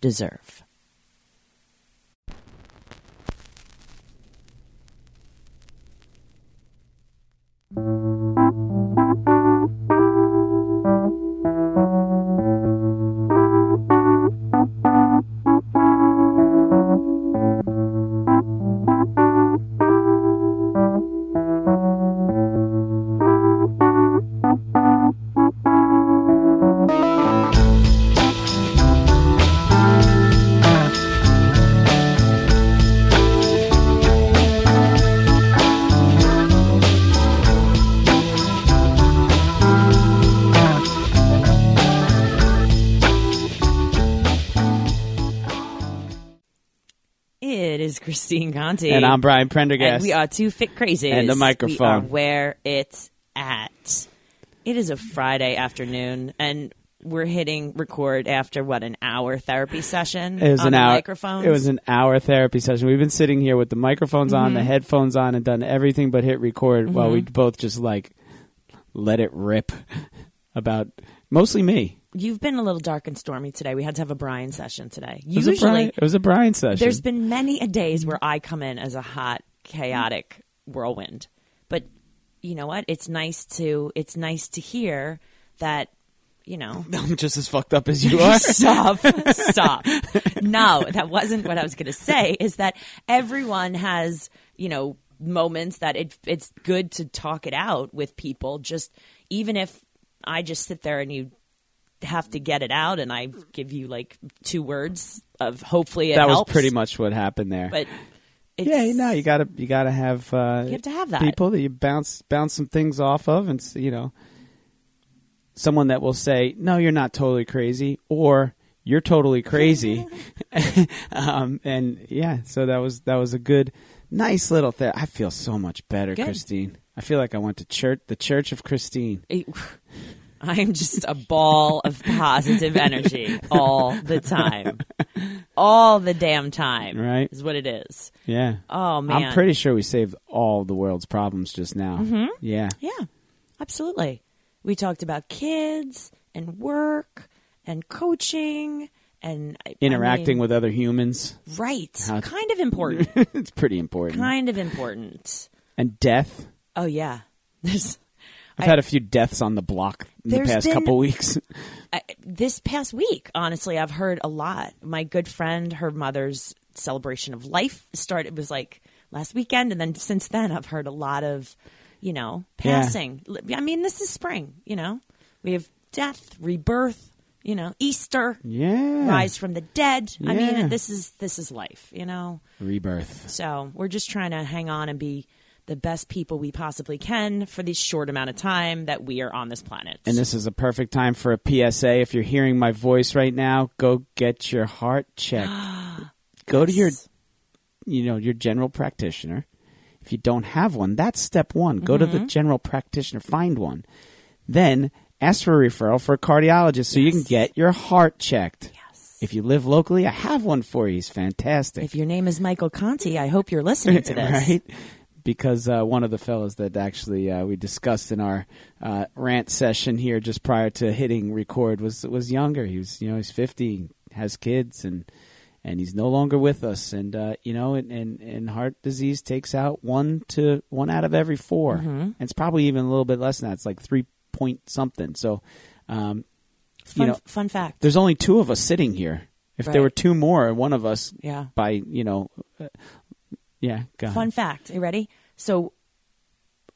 deserve? Christine Conti. And I'm Brian Prendergast. And we are two fit crazies. And the microphone. We are where it's at. It is a Friday afternoon, and we're hitting record after what an hour therapy session It was on an the hour. microphones. It was an hour therapy session. We've been sitting here with the microphones on, Mm-hmm. the headphones on, and done everything but hit record while we both just like let it rip about mostly me. You've been a little dark and stormy today. We had to have a Brian session today. It Usually, Brian, it was a Brian session. there's been many a days where I come in as a hot, chaotic whirlwind. But you know what? It's nice to it's nice to hear that you know I'm just as fucked up as you are. stop stop no that wasn't what i was going to say is that everyone has you know moments that it, it's good to talk it out with people just even if i just sit there and you have to get it out and i give you like two words of hopefully it that was pretty much what happened there. but it's, yeah, no, you gotta you gotta have uh, You have to have that. people that you bounce bounce some things off of, and you know, someone that will say, "No, you're not totally crazy," or "You're totally crazy," um, and yeah, so that was that was a good, nice little thing. I feel so much better, Good. Christine. I feel like I went to church, the Church of Christine. I'm just a ball of positive energy all the time. All the damn time. Right. Is what it is. Yeah. Oh, man. I'm pretty sure we saved all the world's problems just now. Mm-hmm. Yeah. Yeah, absolutely. We talked about kids and work and coaching and I- I Interacting mean, with other humans. right, How- kind of important, it's pretty important. kind of important. And death. Oh yeah, there's I've I- had a few deaths on the block in the past been- couple weeks. I, this past week. Honestly, I've heard a lot. My good friend, her mother's celebration of life started was like last weekend, and then since then, I've heard a lot of, you know, Yeah. passing. I mean, this is spring. You know, we have death, rebirth. You know, Easter. yeah. rise from the dead. I mean, this is this is life, you know. Rebirth. So we're just trying to hang on and be the best people we possibly can for the short amount of time that we are on this planet. And this is a perfect time for a PSA. If you're hearing my voice right now, go get your heart checked. go to your you know, your general practitioner. If you don't have one, that's step 1. Go to the Mm-hmm. general practitioner, find one. Then ask for a referral for a cardiologist so you can get your heart checked. Yes. If you live locally, I have one for you. He's fantastic. if your name is Michael Conti, I hope you're listening to this. right? Because uh, one of the fellows that actually uh, we discussed in our uh, rant session here just prior to hitting record was was younger. He was you know he's fifty, has kids, and and he's no longer with us. And uh, you know, and, and and heart disease takes out one to one out of every 4 Mm-hmm. And it's probably even a little bit less than that. It's like three point something. So, um, Fun, you know, fun fact. there's only two of us sitting here. If there were two more, one of us Yeah. by you know, uh, yeah, go ahead. Fun fact. You ready? So,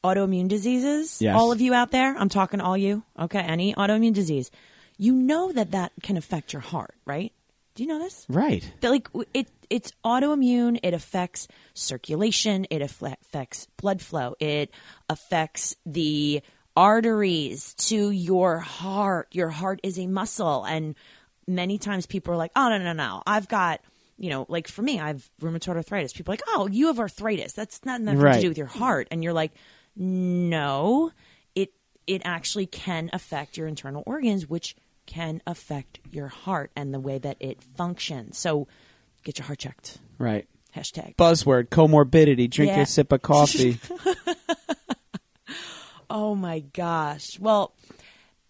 autoimmune diseases. Yes. All of you out there, I'm talking all you. Okay, any autoimmune disease, you know that that can affect your heart, right? Do you know this? Right. that like it it's autoimmune it affects circulation it affects blood flow it affects the arteries to your heart your heart is a muscle and many times people are like, "Oh no, no, no, I've got." You know, like for me, I have rheumatoid arthritis. People are like, "Oh, you have arthritis. That's not nothing Right. to do with your heart." And you're like, "No, it it actually can affect your internal organs, which can affect your heart and the way that it functions. So, get your heart checked. Right. Hashtag. Buzzword comorbidity. Drink Yeah. your sip of coffee. Oh my gosh. Well,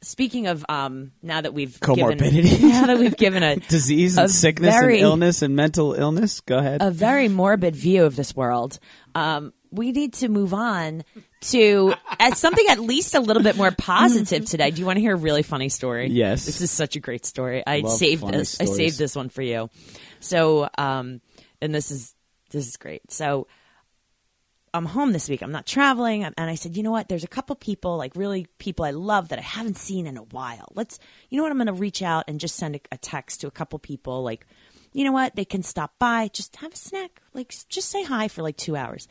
speaking of um, now that we've Comorbidity. given, now that we've given a Disease and A sickness very- and illness and mental illness. Go ahead. a very morbid view of this world, um, we need to move on to at something at least a little bit more positive today. Do you want to hear a really funny story? Yes. This is such a great story. I Love saved this. I saved this one for you. So, um, and this is this is great. So, I'm home this week. I'm not traveling, and I said, you know what? There's a couple people, like really people I love that I haven't seen in a while. Let's, you know what? I'm going to reach out and just send a, a text to a couple people, like, you know what? They can stop by, just have a snack, like just say hi for like two hours.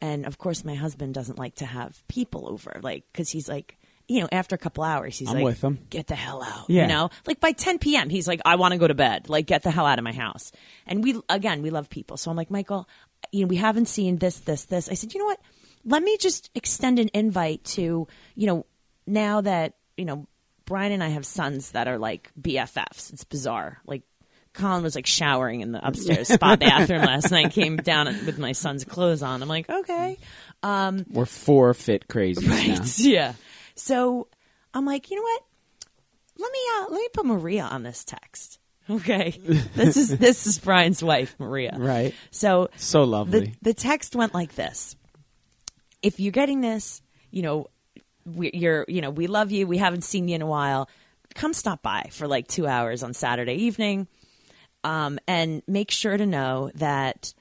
And of course, my husband doesn't like to have people over, like, because he's like, you know, after a couple hours, he's I'm like, with him. get the hell out. Yeah. You know, like by 10 p.m., he's like, I want to go to bed. Like, get the hell out of my house. And we, again, we love people. So I'm like, Michael, you know, we haven't seen this, this, this. I said, you know what? Let me just extend an invite to, you know, now that, you know, Brian and I have sons that are like BFFs. It's bizarre. Like, Colin was like showering in the upstairs spa bathroom last night. Came down with my son's clothes on. I'm like, okay, Um, We're four fit crazy now. Yeah. So I'm like, you know what? Let me uh, let me put Maria on this text. Okay. this is this is Brian's wife, Maria. Right. So So the lovely. the text went like this: If you're getting this, you know, we, you're you know we love you. We haven't seen you in a while. Come stop by for like two hours on Saturday evening, um, and make sure to know that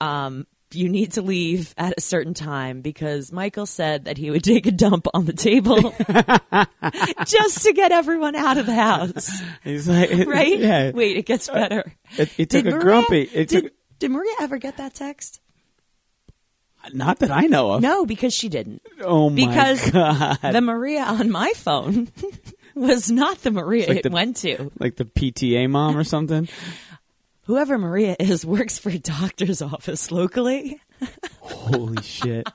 um, you need to leave at a certain time because Michael said that he would take a dump on the table just to get everyone out of the house. He's like, Right? Yeah. Wait, it gets uh, better. It, it took Did a Maria- grumpy. It did, took, did Maria ever get that text? not that I know of. No, because she didn't. Oh my Because god! Because the Maria on my phone was not the Maria like it the- went to. like the PTA mom or something. Whoever Maria is works for a doctor's office locally Holy shit!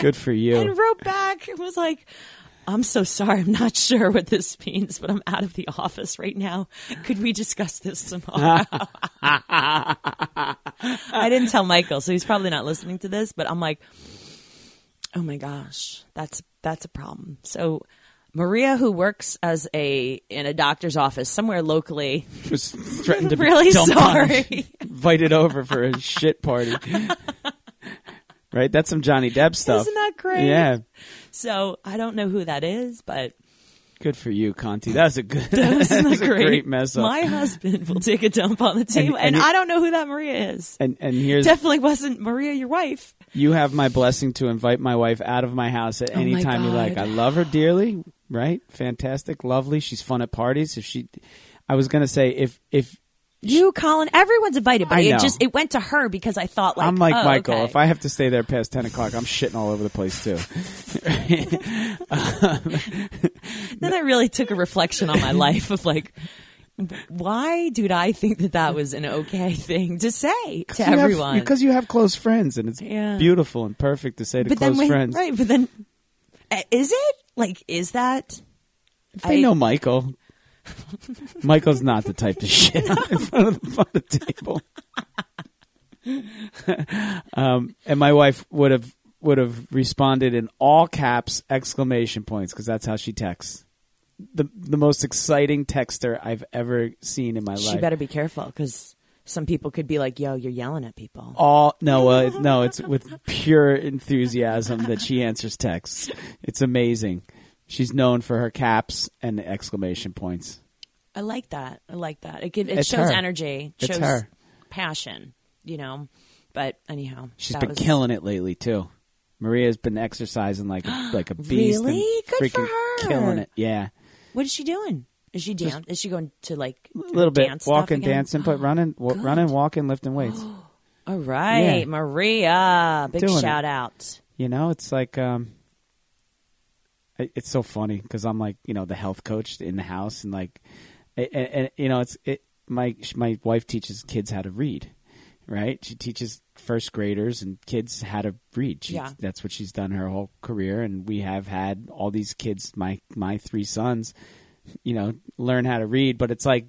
Good for you. and wrote back and was like, I'm so sorry. I'm not sure what this means, but I'm out of the office right now. Could we discuss this tomorrow? I didn't tell Michael, so he's probably not listening to this, but I'm like, oh my gosh, that's, that's a problem. So Maria, who works as a, in a doctor's office somewhere locally, was threatened to be really sorry. invited over for a shit party. right? That's some Johnny Depp stuff. Isn't that great? Yeah. So I don't know who that is, but Good for you, Conti. That was a good. that was, that was a great. great mess up. My husband will take a dump on the table, and, and he- I don't know who that Maria is. and and here's Definitely wasn't Maria, your wife. you have my blessing to invite my wife out of my house at oh any Oh my time you like. I love her dearly. Right? Fantastic, lovely. She's fun at parties. If she, I was gonna say if if You, Colin, everyone's invited, but it just it went to her because I thought like I'm like oh, Michael. okay. If I have to stay there past ten o'clock, I'm shitting all over the place too. then I really took a reflection on my life of like, why did I think that that was an okay thing to say to You have- everyone? because you have close friends, and it's Yeah. beautiful and perfect to say to but close when, friends. right? But then, uh, is it like is that? If they I- know Michael, Michael's not the type to shit in front of the, front of the table. um, and my wife would have would have responded in all caps exclamation points because that's how she texts. The the most exciting texter I've ever seen in my She life. She better be careful because some people could be like, "Yo, you're yelling at people." all no uh, it's- no it's with pure enthusiasm that she answers texts. It's amazing. She's known for her caps and exclamation points. I like that. I like that. It, it shows her. energy. It's shows her. passion. You know. But anyhow, she's been was- killing it lately too. Maria's been exercising like a, like a beast. Really? Good for freaking her. Killing it. Yeah, What is she doing? Is she down? Is she going to like a little bit walking, dancing, but running, wa- Good. running, walking, lifting weights. All right, Yeah. Maria. Big Doing it. shout out. You know, it's like um, it- it's so funny because I'm like you know the health coach in the house and like and, and you know, it's it. My my wife teaches kids how to read, right? She teaches first graders and kids how to read. She, Yeah. that's what she's done her whole career, and we have had all these kids. My my three sons, you know, learn how to read, but it's like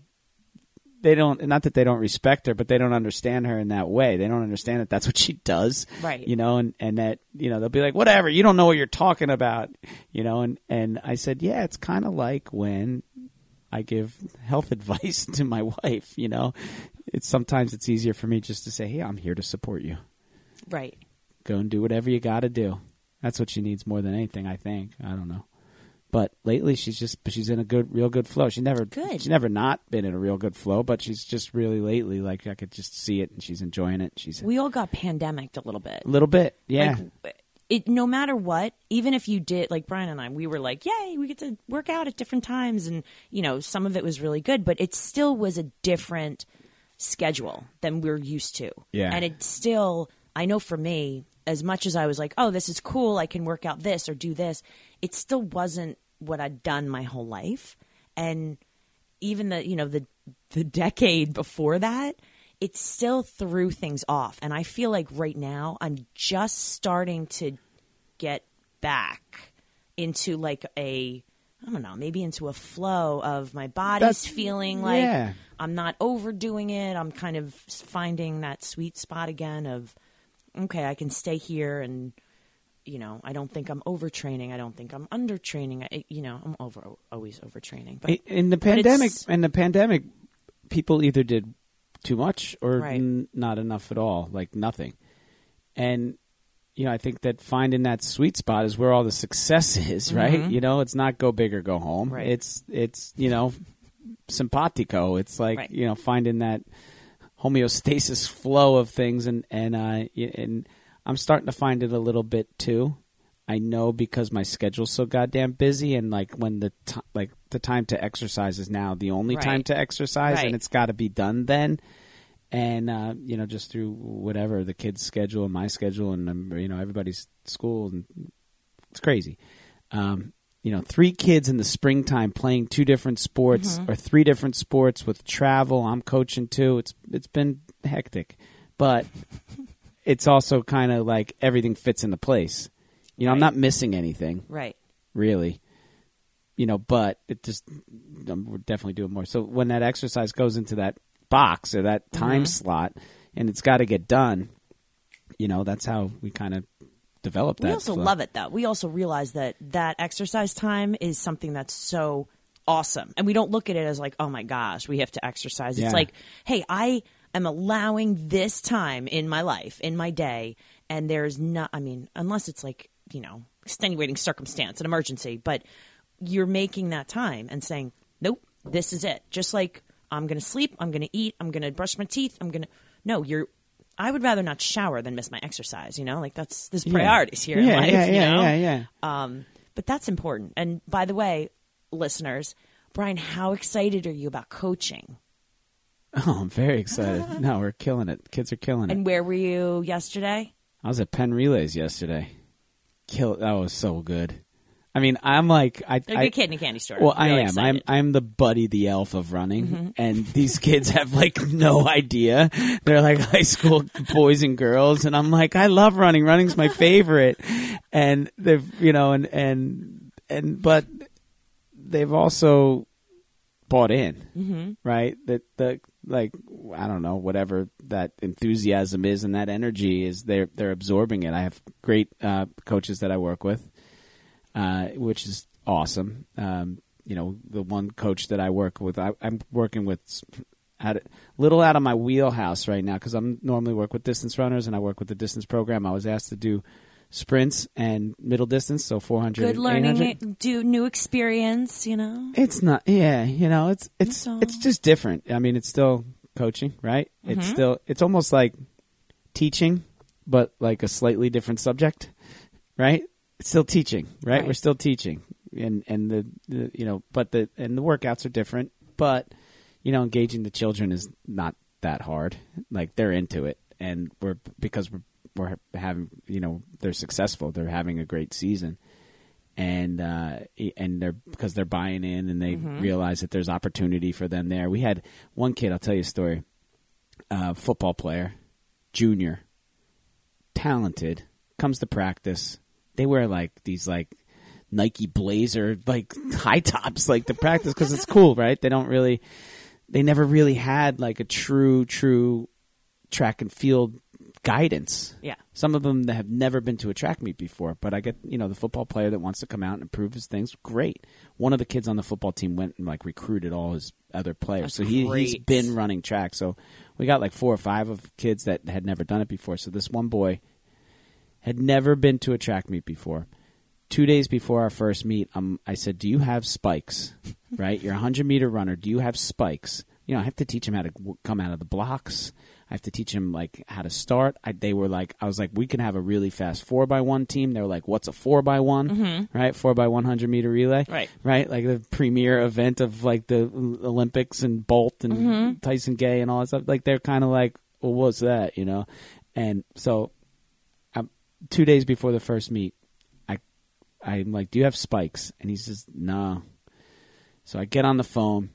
they don't. Not that they don't respect her, but they don't understand her in that way. They don't understand that that's what she does, Right. You know, and and that you know they'll be like, whatever, you don't know what you're talking about, you know. And and I said, yeah, it's kind of like when I give health advice to my wife. You know, it's sometimes it's easier for me just to say, "Hey, I'm here to support you. Right. Go and do whatever you got to do." That's what she needs more than anything, I think. I don't know, but lately she's just she's in a good, real good flow. She never, Good. she's never not been in a real good flow, but she's just really lately like I could just see it, and she's enjoying it. She's We all got pandemicked a little bit. a little bit, yeah. Like, it no matter what, even if you did like Brian and I, we were like, "Yay, we get to work out at different times," and you know, some of it was really good, but it still was a different schedule than we're used to. Yeah. and it still, I know for me, as much as I was like, "Oh, this is cool, I can work out this or do this," it still wasn't what I'd done my whole life, and even the you know the the decade before that it still threw things off. And i feel like right now i'm just starting to get back into like a i don't know maybe into a flow of my body's That's- feeling like yeah. i'm not overdoing it. I'm kind of finding that sweet spot again of okay i can stay here and you know i don't think i'm overtraining i don't think i'm undertraining I, you know i'm over always overtraining but in the pandemic, in the pandemic, people either did too much or Right. n- not enough at all, like nothing. And you know, I think that finding that sweet spot is where all the success is, right? You know, it's not go big or go home. Mm-hmm. Right. It's it's you know, simpatico. It's like Right. you know, finding that homeostasis flow of things, and and uh, and I'm starting to find it a little bit too. I know because my schedule's so goddamn busy, and like when the ti like the time to exercise is now the only Right. time to exercise, Right. and it's got to be done then. And uh, you know, just through whatever the kids' schedule and my schedule, and um, you know everybody's school, and it's crazy. Um, you know, three kids in the springtime playing two different sports or three different sports with travel. I'm coaching too. It's it's been hectic, but it's also kind of like everything fits into place. You know, I'm not missing anything right really. You know, but it just um, we're definitely doing more. So when that exercise goes into that box or that time slot, and it's got to get done, you know, that's how we kind of develop that. We also flow. love it though. We also realize that that exercise time is something that's so awesome. And we don't look at it as like, oh my gosh, we have to exercise. Yeah. It's like, hey, I am allowing this time in my life, in my day, and there's not, I mean, unless it's like, you know, extenuating circumstance, an emergency, but you're making that time and saying, nope, this is it. Just like I'm going to sleep, I'm going to eat, I'm going to brush my teeth, I'm going to, no, you're, I would rather not shower than miss my exercise, you know? Like that's, there's Yeah. priorities here Yeah, in life, yeah, you yeah, know? yeah, yeah. Um, but that's important. And by the way, listeners, Brian, how excited are you about coaching? Oh, I'm very excited. no, we're killing it. Kids are killing it. And where were you yesterday? I was at Penn Relays yesterday. Kill. That was so good. I mean, I'm like, I, A I good kid in a candy store. Well, I am. I'm excited. Mm-hmm. I'm the buddy the elf of running, and these kids have like no idea. They're like high school boys and girls, and I'm like, I love running. Running's my favorite, and they've you know, and and and but they've also bought in, mm-hmm. right? That the like I don't know whatever that enthusiasm is and that energy is. They're they're absorbing it. I have great uh, coaches that I work with uh, which is awesome. Um, you know, the one coach that I work with, I, I'm working with out little out of my wheelhouse right now because I'm normally work with distance runners and I work with the distance program. I was asked to do sprints and middle distance, so 400, good learning, 800. do new experience, you know? It's not, yeah, you know, it's it's all. it's just different. I mean, it's still coaching, right? It's mm-hmm. still it's almost like teaching, but like a slightly different subject, right? It's still teaching, right? Right. We're still teaching, and and the, the you know, but the and the workouts are different, but you know, engaging the children is not that hard. Like they're into it, and we're because we're we're having you know they're successful, they're having a great season, and uh, and they're because they're buying in and they Mm-hmm. realize that there's opportunity for them there. We had one kid. I'll tell you a story. Uh, football player, junior, talented, comes to practice. They wear like these like Nike Blazer like high tops like to practice because it's cool, right? They don't really, they never really had like a true true track and field guidance. Yeah. Some of them that have never been to a track meet before, but I get you know the football player that wants to come out and improve his things. Great. One of the kids on the football team went and like recruited all his other players, That's so he he's been running track. So we got like four or five of kids that had never done it before. So this one boy had never been to a track meet before. Two days before our first meet, um, I said, "Do you have spikes? right, you're a hundred meter runner. Do you have spikes? You know, I have to teach him how to w- come out of the blocks. I have to teach him like how to start. I, they were like, I was like, we can have a really fast four by one team. They were like, what's a four by one? Mm-hmm. Right, four by one hundred meter relay. Right. right, like the premier event of like the Olympics and Bolt and mm-hmm. Tyson Gay and all that stuff. Like they're kind of like, well, what's that? You know, and so um, two days before the first meet, I I'm like, "Do you have spikes?" And he says, "No." So I get on the phone.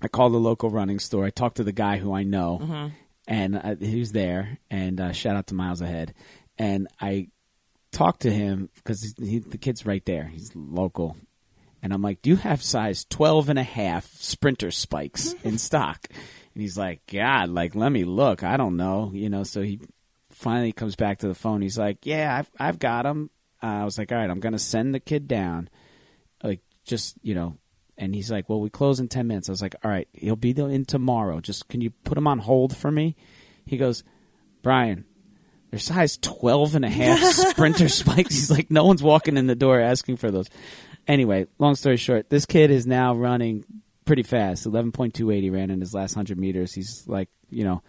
I call the local running store. I talk to the guy who I know, mm-hmm. And uh, he was there. And uh, shout out to Miles Ahead. And I talked to him because he, the kid's right there. He's local. And I'm like, "Do you have size 12 and a half sprinter spikes in stock?" And he's like, "God, like let me look. I don't know, you know." So he finally comes back to the phone. He's like, "Yeah, I've I've got him." Uh, I was like, "All right, I'm gonna send the kid down, like just you know." And he's like, "Well, we close in ten minutes." I was like, "All right, he'll be there in tomorrow. Just can you put him on hold for me?" He goes, "Brian." They're size 12 and a half sprinter spikes. He's like, no one's walking in the door asking for those. Anyway, long story short, this kid is now running pretty fast. 11.28 he ran in his last 100 meters. He's like, you know,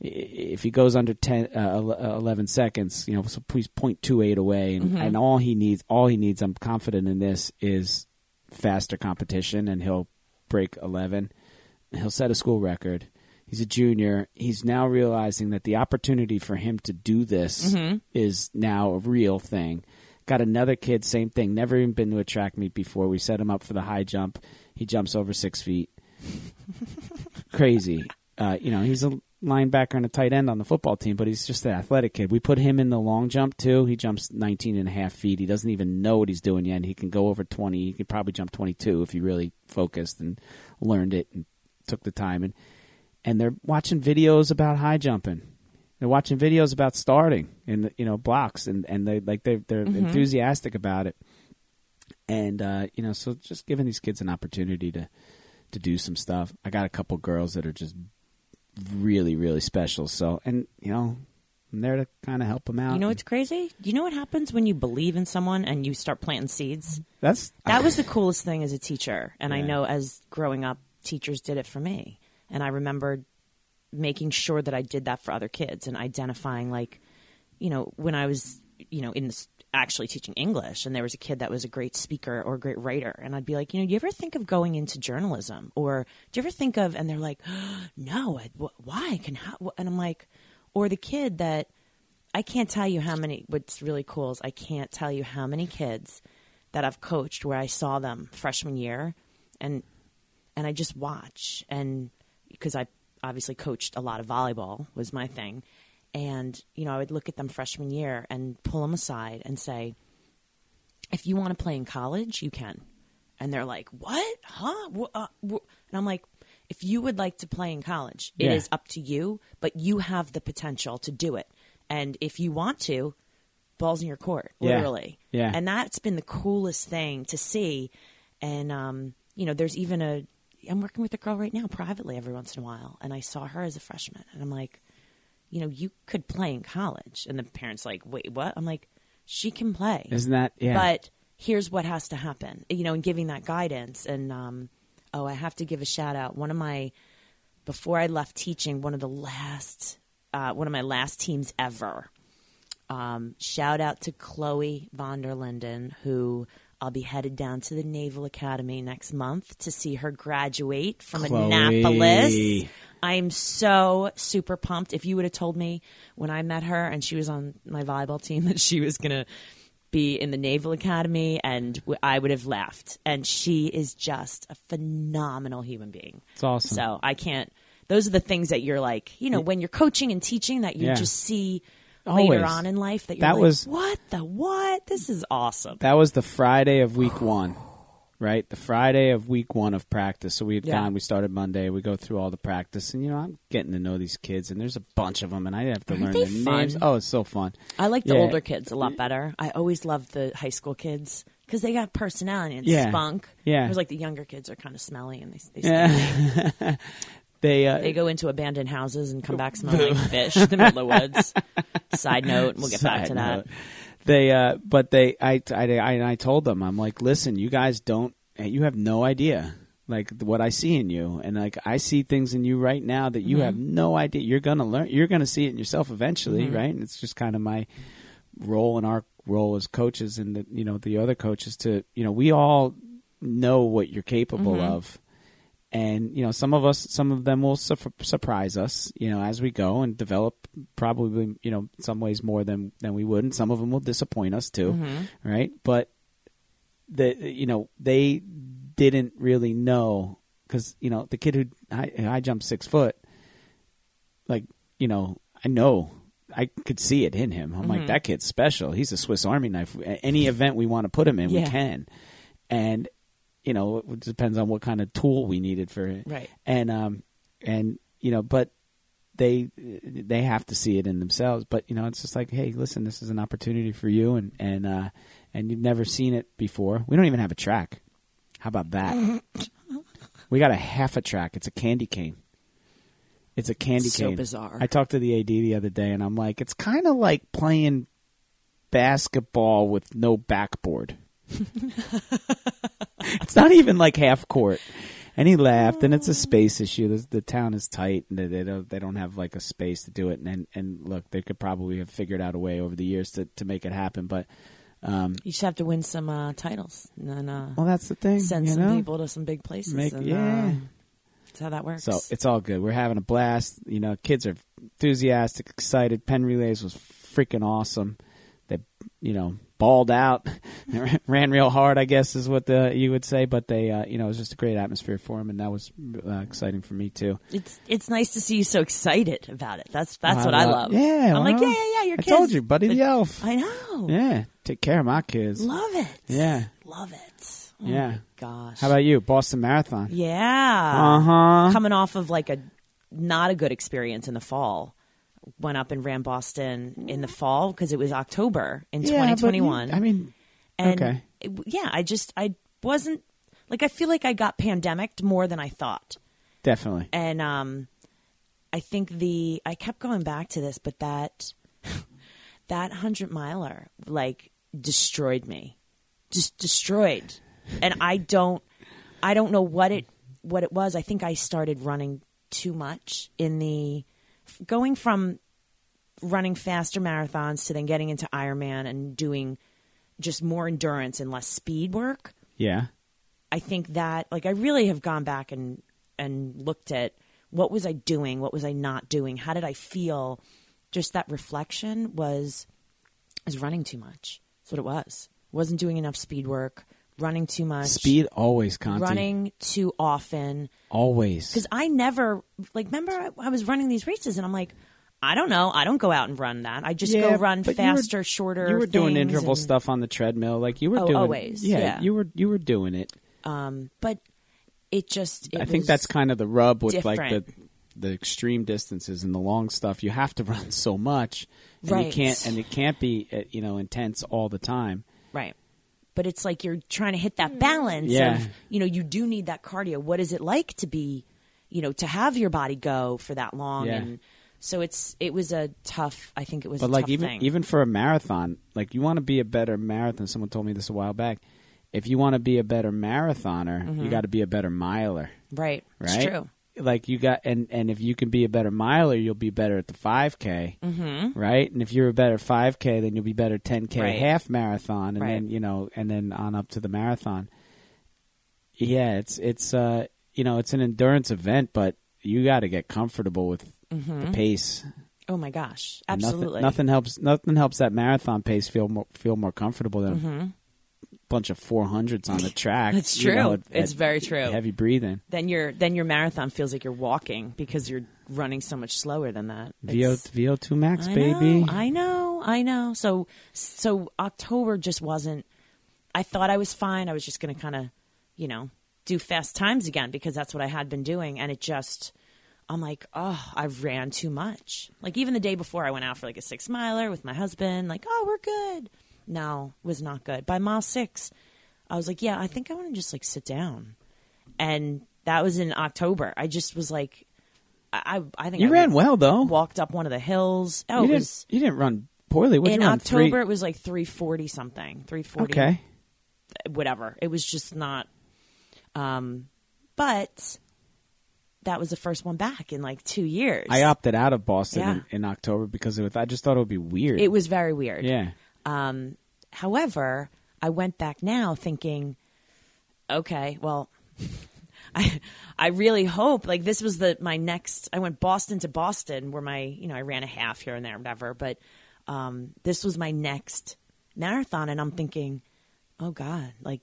if he goes under 10, uh, uh, 11 seconds, you know, so he's 0.28 away. And, and all he needs, all he needs, I'm confident in this, is faster competition and he'll break 11. He'll set a school record. He's a junior. He's now realizing that the opportunity for him to do this is now a real thing. Got another kid, same thing. Never even been to a track meet before. We set him up for the high jump. He jumps over six feet. Crazy. Uh, you know, he's a linebacker and a tight end on the football team, but he's just an athletic kid. We put him in the long jump too. He jumps 19 and a half feet. He doesn't even know what he's doing yet. He can go over 20. He could probably jump 22 if he really focused and learned it and took the time. And and they're watching videos about high jumping. They're watching videos about starting in the, you know blocks, and and they like they they're enthusiastic about it. And uh, you know, so just giving these kids an opportunity to to do some stuff. I got a couple girls that are just really really special. So and you know, I'm there to kind of help them out. You know what's crazy? You know what happens when you believe in someone and you start planting seeds? that's That was the coolest thing as a teacher. And I know as growing up, teachers did it for me. And I remembered making sure that I did that for other kids and identifying, like, you know, when I was, you know, in this actually teaching English and there was a kid that was a great speaker or a great writer. And I'd be like, you know, do you ever think of going into journalism? Or do you ever think of, and they're like, no, I, wh- why? Can, how? wh-" And I'm like, or the kid that, I can't tell you how many. What's really cool is I can't tell you how many kids that I've coached where I saw them freshman year, and and I just watch and because I obviously coached a lot of volleyball was my thing, and you know I would look at them freshman year and pull them aside and say, if you want to play in college, you can, and they're like, what, huh? Wh- uh, wh-" And I'm like. If you would like to play in college, it is Yeah. up to you, but you have the potential to do it. And if you want to, balls in your court, Yeah. literally. Yeah. And that's been the coolest thing to see. And um, you know, there's even a I'm working with a girl right now privately every once in a while, and I saw her as a freshman, and I'm like, you know, you could play in college, and the parents like, wait, what? I'm like, she can play, isn't that yeah. but here's what has to happen, you know, and giving that guidance. And um, oh, I have to give a shout out. One of my before I left teaching, one of the last, uh, one of my last teams ever. Um, shout out to Chloe von der Linden, who I'll be headed down to the Naval Academy next month to see her graduate from Chloe. Annapolis. I'm so super pumped. If you would have told me when I met her and she was on my volleyball team that she was going to be in the Naval Academy, and w- I would have left. And she is just a phenomenal human being. It's awesome. So I can't. Those are the things that you're like, you know, when you're coaching and teaching, that you Yeah. just see Always. later on in life that you're That like, was- what the what? This is awesome. That was the Friday of week one, right? The Friday of week one of practice. So we had Yeah. gone. We started Monday. We go through all the practice, and you know, I'm getting to know these kids, and there's a bunch of them, and I have to Aren't learn their fun? names. Oh, it's so fun. I like the Yeah. older kids a lot better. I always loved the high school kids because they got personality and Yeah. spunk. Yeah. it was like the younger kids are kind of smelly and they they. Yeah. they uh, they go into abandoned houses and come back smelling like fish in the middle of the woods. Side note, we'll get back to Side that. They, uh, but they, I, I, I, I told them, I'm like, listen, you guys don't, you have no idea, like what I see in you, and like I see things in you right now that you mm-hmm. have no idea. You're gonna learn. You're gonna see it in yourself eventually, mm-hmm. right? And it's just kind of my role and our role as coaches, and the, you know the other coaches to, you know, we all know what you're capable mm-hmm. of and you know some of us some of them will su- surprise us you know as we go and develop probably you know some ways more than than we would. And some of them will disappoint us too mm-hmm. right? But the you know they didn't really know because you know the kid who I, I jumped six foot like you know i know i could see it in him. I'm like mm-hmm. that kid's special. He's a swiss army knife. Any event we want to put him in we can. And you know it depends on what kind of tool we needed for it. Right. and um and you know but they they have to see it in themselves. But you know it's just like hey listen this is an opportunity for you and and uh and you've never seen it before. We don't even have a track. How about that? We got a half a track. It's a candy cane. It's a candy So cane. So bizarre. i talked to the ad the other day and i'm like it's kind of like playing basketball with no backboard it's not even like half court. And he laughed, and it's a space issue. The, the town is tight, and they, don't they don't have like a space to do it. And and look, they could probably have figured out a way over the years to, to make it happen. But um, You just have to win some uh, titles and then uh, well, that's the thing. send you some know? people to some big places. Make- and, yeah. uh, that's how that works. So it's all good. We're having a blast. You know, kids are enthusiastic, excited. Penn relays was freaking awesome. You know, balled out, ran real hard. I guess is what the you would say. But they, uh, you know, it was just a great atmosphere for them, and that was uh, exciting for me too. it's it's nice to see you so excited about it. That's that's I what I love- love. Yeah, I'm like, yeah, yeah, yeah. Your I told you, Buddy the Elf. I know. Yeah, take care of my kids. Love it. Yeah. Love it. Oh Yeah. gosh. How about you, Boston Marathon? Yeah. Uh huh. Coming off of like a not a good experience in the fall. Went up and ran Boston in the fall because it was October in 2021. I mean, and okay. it- yeah, I just I wasn't like I feel like I got pandemicked more than I thought. definitely. And um I think the I kept going back to this, but that that hundred miler like destroyed me. Just destroyed. And I don't I don't know what it what it was. I think I started running too much in the going from running faster marathons to then getting into Ironman and doing just more endurance and less speed work. Yeah. I think that like I really have gone back and and looked at what was I doing, what was I not doing, how did I feel? Just that reflection was is running too much. That's what it was. Wasn't doing enough speed work, running too much, Speed always, Conti. running too often. always. Because I never like remember I, I was running these races and I'm like, I don't know, I don't go out and run that. I just Yeah, go run but you were- faster, shorter. You were doing things interval and- stuff on the treadmill, like you were Oh, doing. always, yeah. you were you were doing it. Um, but it just it I think was- that's kind of the rub with like different. the the extreme distances and the long stuff. You have to run so much, and you Right. can't and it can't be uh, you know intense all the time. Right. But it's like you're trying to hit that balance Yeah. of, you know, you do need that cardio. What is it like to be, you know, to have your body go for that long? Yeah. And so it's, it was a tough, I think it was But a like tough even thing. even for a marathon, like you want to be a better marathon. Someone told me this a while back. If you want to be a better marathoner, you got to be a better miler, right. right? Mm-hmm. It's true. Like you got, and and if you can be a better miler, you'll be better at the five k, mm-hmm. right? And if you're a better five k, then you'll be better ten k Right. half marathon, and Right. then you know, and then on up to the marathon. Yeah, it's it's uh you know it's an endurance event, but you got to get comfortable with Mm-hmm. the pace. Oh my gosh, absolutely. Nothing, nothing helps. Nothing helps that marathon pace feel more, feel more comfortable than Mm-hmm. Bunch of four hundreds on the track. It's you know, true. at- It's at very true. Heavy breathing. Then your then your marathon feels like you're walking because you're running so much slower than that. VO It's- VO two max, I baby. Know, I know, I know. So so October just wasn't. I thought I was fine. I was just going to kind of, you know, do fast times again because that's what I had been doing, and it just. I'm like, oh, I ran too much. Like even the day before, I went out for like a six miler with my husband. Like, oh, we're good. No, was not good. By mile six, I was like, yeah, I think I want to just like sit down, and that was in October. I just was like, I, I think you I ran well though. walked up one of the hills. Oh, you it didn't. was you didn't run poorly. What in? October. Three? It was like three forty something, three forty. Okay. whatever. It was just not. Um, but that was the first one back in like two years. I opted out of Boston Yeah. in, in October because it was, I just thought it would be weird. It was very weird. yeah. Um, however, I went back now thinking, okay, well, I I really hope like this was the my next. I went Boston to Boston where my you know I ran a half here and there whatever, but um, this was my next marathon, and I'm thinking, oh God, like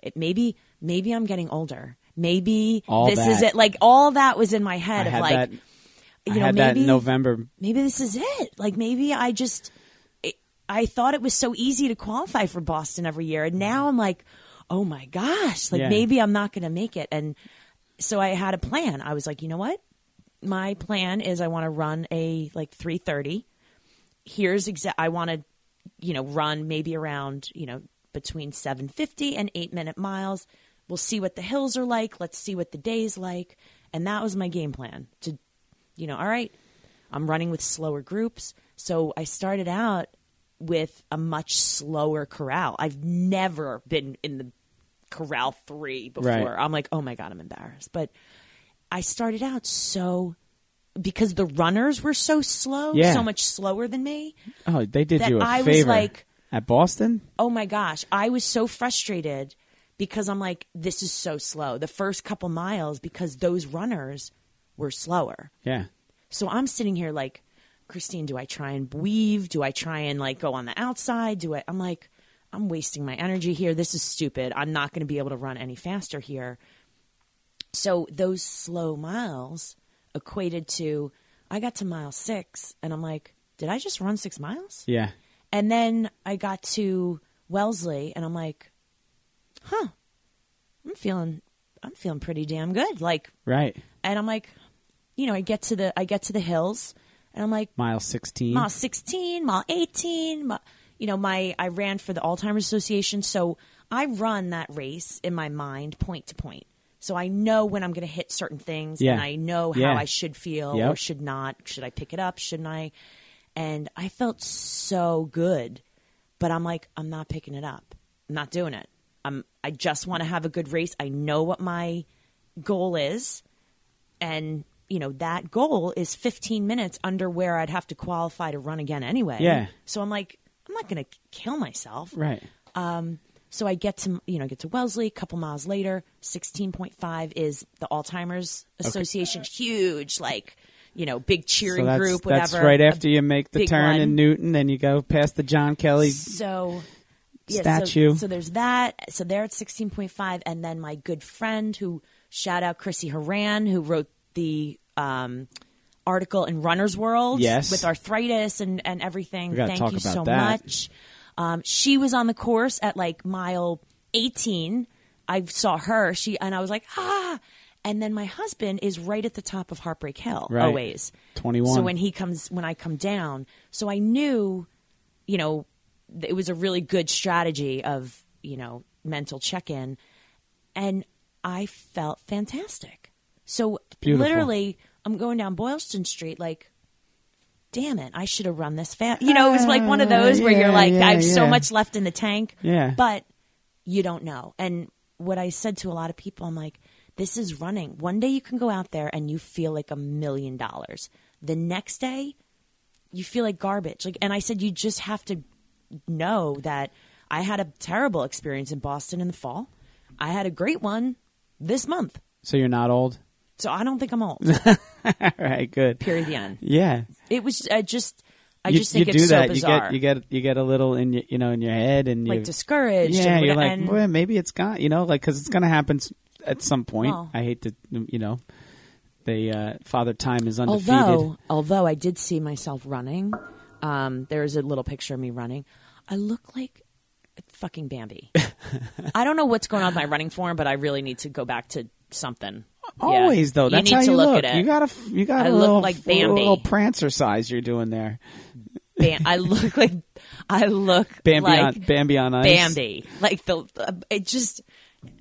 it maybe maybe I'm getting older. Maybe All this is it. Like all that was in my I head of had like that. you I know had maybe November. maybe this is it. Like maybe I just I thought it was so easy to qualify for Boston every year, and now I'm like, oh my gosh, like Yeah. maybe I'm not going to make it. And so I had a plan. I was like, you know what? My plan is I want to run a like 330. Here's exact. I want to, you know, run maybe around you know between 750 and eight minute miles. We'll see what the hills are like. Let's see what the day's like. And that was my game plan to you know, all right, I'm running with slower groups. So I started out with a much slower corral. I've never been in the corral three before. Right. I'm like, oh my God, I'm embarrassed. But I started out so because the runners were so slow, Yeah. so much slower than me. Oh, they did you a I was like- at Boston. Oh my gosh, I was so frustrated because I'm like, this is so slow. The first couple miles because those runners were slower. Yeah. So I'm sitting here like, Christine, do I try and weave? Do I try and like go on the outside? Do I? I'm like, I'm wasting my energy here. This is stupid. I'm not going to be able to run any faster here. So those slow miles equated to, I got to mile six and I'm like, did I just run six miles? Yeah. And then I got to Wellesley and I'm like, huh, I'm feeling, I'm feeling pretty damn good. Like, Right. and I'm like, you know, I get to the I get to the hills, and I'm like, Mile sixteen. mile 16, mile 18, mi- you know, my I ran for the Alzheimer's Association, so I run that race in my mind, point to point. So I know when I'm going to hit certain things, Yeah. and I know how Yeah. I should feel Yep. or should not. Should I pick it up? Shouldn't I? And I felt so good, but I'm like, I'm not picking it up. I'm not doing it. I'm. I just want to have a good race. I know what my goal is, and you know that goal is 15 minutes under where I'd have to qualify to run again anyway. Yeah. So I'm like, I'm not going to kill myself. Right. Um, so I get to you know get to Wellesley. A couple miles later, 16.5 is the Alzheimer's Association, huge like you know big cheering So that's, group. Whatever. that's right A after you make the turn one. in Newton, then you go past the John Kelley. So yeah, statue. So, so there's that. So they're at 16.5, and then my good friend, who shout out Chrissy Haran, who wrote the um, article in Runner's World, Yes. with arthritis and and everything. Thank you so that. much. Um, she was on the course at like mile 18. I saw her. She and I was like ah. And then my husband is right at the top of Heartbreak Hill, Right. always. 21. So when he comes, when I come down, so I knew, you know, it was a really good strategy of, you know, mental check in. And I felt fantastic. So literally, I'm going down Boylston Street, like, damn it, I should have run this fast. You know, it was like one of uh, those where yeah, you're like, yeah, I have so much left in the tank. Yeah. But you don't know. And what I said to a lot of people, I'm like, this is running. One day you can go out there and you feel like a million dollars. The next day, you feel like garbage. Like, and I said, you just have to know that I had a terrible experience in Boston in the fall. I had a great one this month. So you're not old. So I don't think I'm old. All right. Good. Period. The end. Yeah. It was I just I you, just think you it's do so that. bizarre. You get you get you get a little in your, you know in your head and you, like discouraged. yeah, and, you're like and- well, maybe it's gone. You know, like because it's going to happen at some point. Well. I hate to you know, the uh, father time is undefeated. although although I did see myself running, um, there is a little picture of me running. I look like fucking Bambi. I don't know what's going on with my running form, but I really need to go back to something. Always though, that's you how you look look. at it. You got a you got I a look little, like a little Bambi. prancer size you're doing there. Bam- I look like I look Bambi like on Bambi on ice. Bambi. Like the uh, it just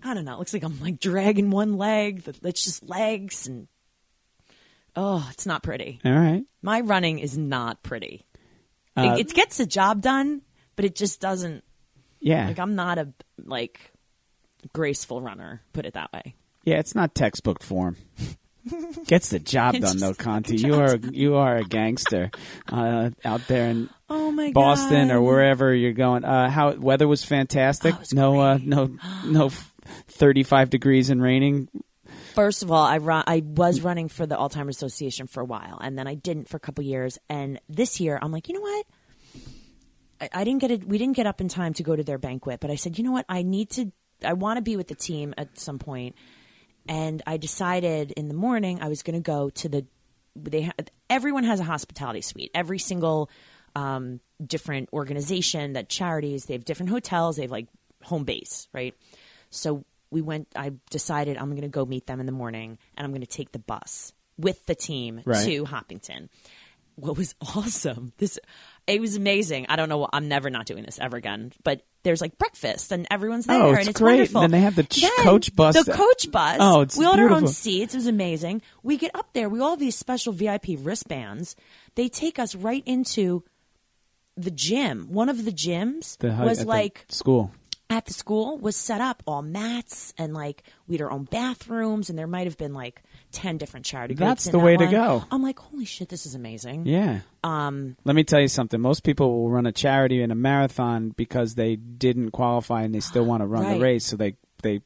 I don't know. It looks like I'm like dragging one leg. It's just legs and oh, it's not pretty. All right. My running is not pretty. Uh, it, it gets the job done, but it just doesn't. Yeah. Like I'm not a like graceful runner. Put it that way. Yeah, it's not textbook form. Gets the job done though, Conti. You are you are a gangster uh, out there in Oh my Boston god. or wherever you're going. Uh, how weather was fantastic. Oh, was no, uh, no, no, thirty five degrees and raining. First of all, I run. I was running for the Alzheimer's Association for a while, and then I didn't for a couple years. And this year, I'm like, you know what? I, I didn't get it. We didn't get up in time to go to their banquet, but I said, you know what? I need to. I want to be with the team at some point, and I decided in the morning I was going to go to the. They ha- everyone has a hospitality suite. Every single um, different organization that charities they have different hotels. They have like home base, right? So we went. I decided I'm going to go meet them in the morning, and I'm going to take the bus with the team Right. to Hopkinton. What was awesome? This it was amazing. I don't know. I'm never not doing this ever again. But there's like breakfast, and everyone's oh, there, Oh, and it's it's great. wonderful. Then they have the ch- Then coach bus. The coach bus. Oh, it's we all had our own seats. It was amazing. We get up there. We all have these special VIP wristbands. They take us right into the gym. One of the gyms The, was at the like school. at the school was set up all mats and like we had our own bathrooms and there might have been like 10 different charity groups That's in the that way to go. i'm like holy shit this is amazing Yeah. Um, Let me tell you something. Most people will run a charity and a marathon because they didn't qualify and they still want to run Right. the race, so they they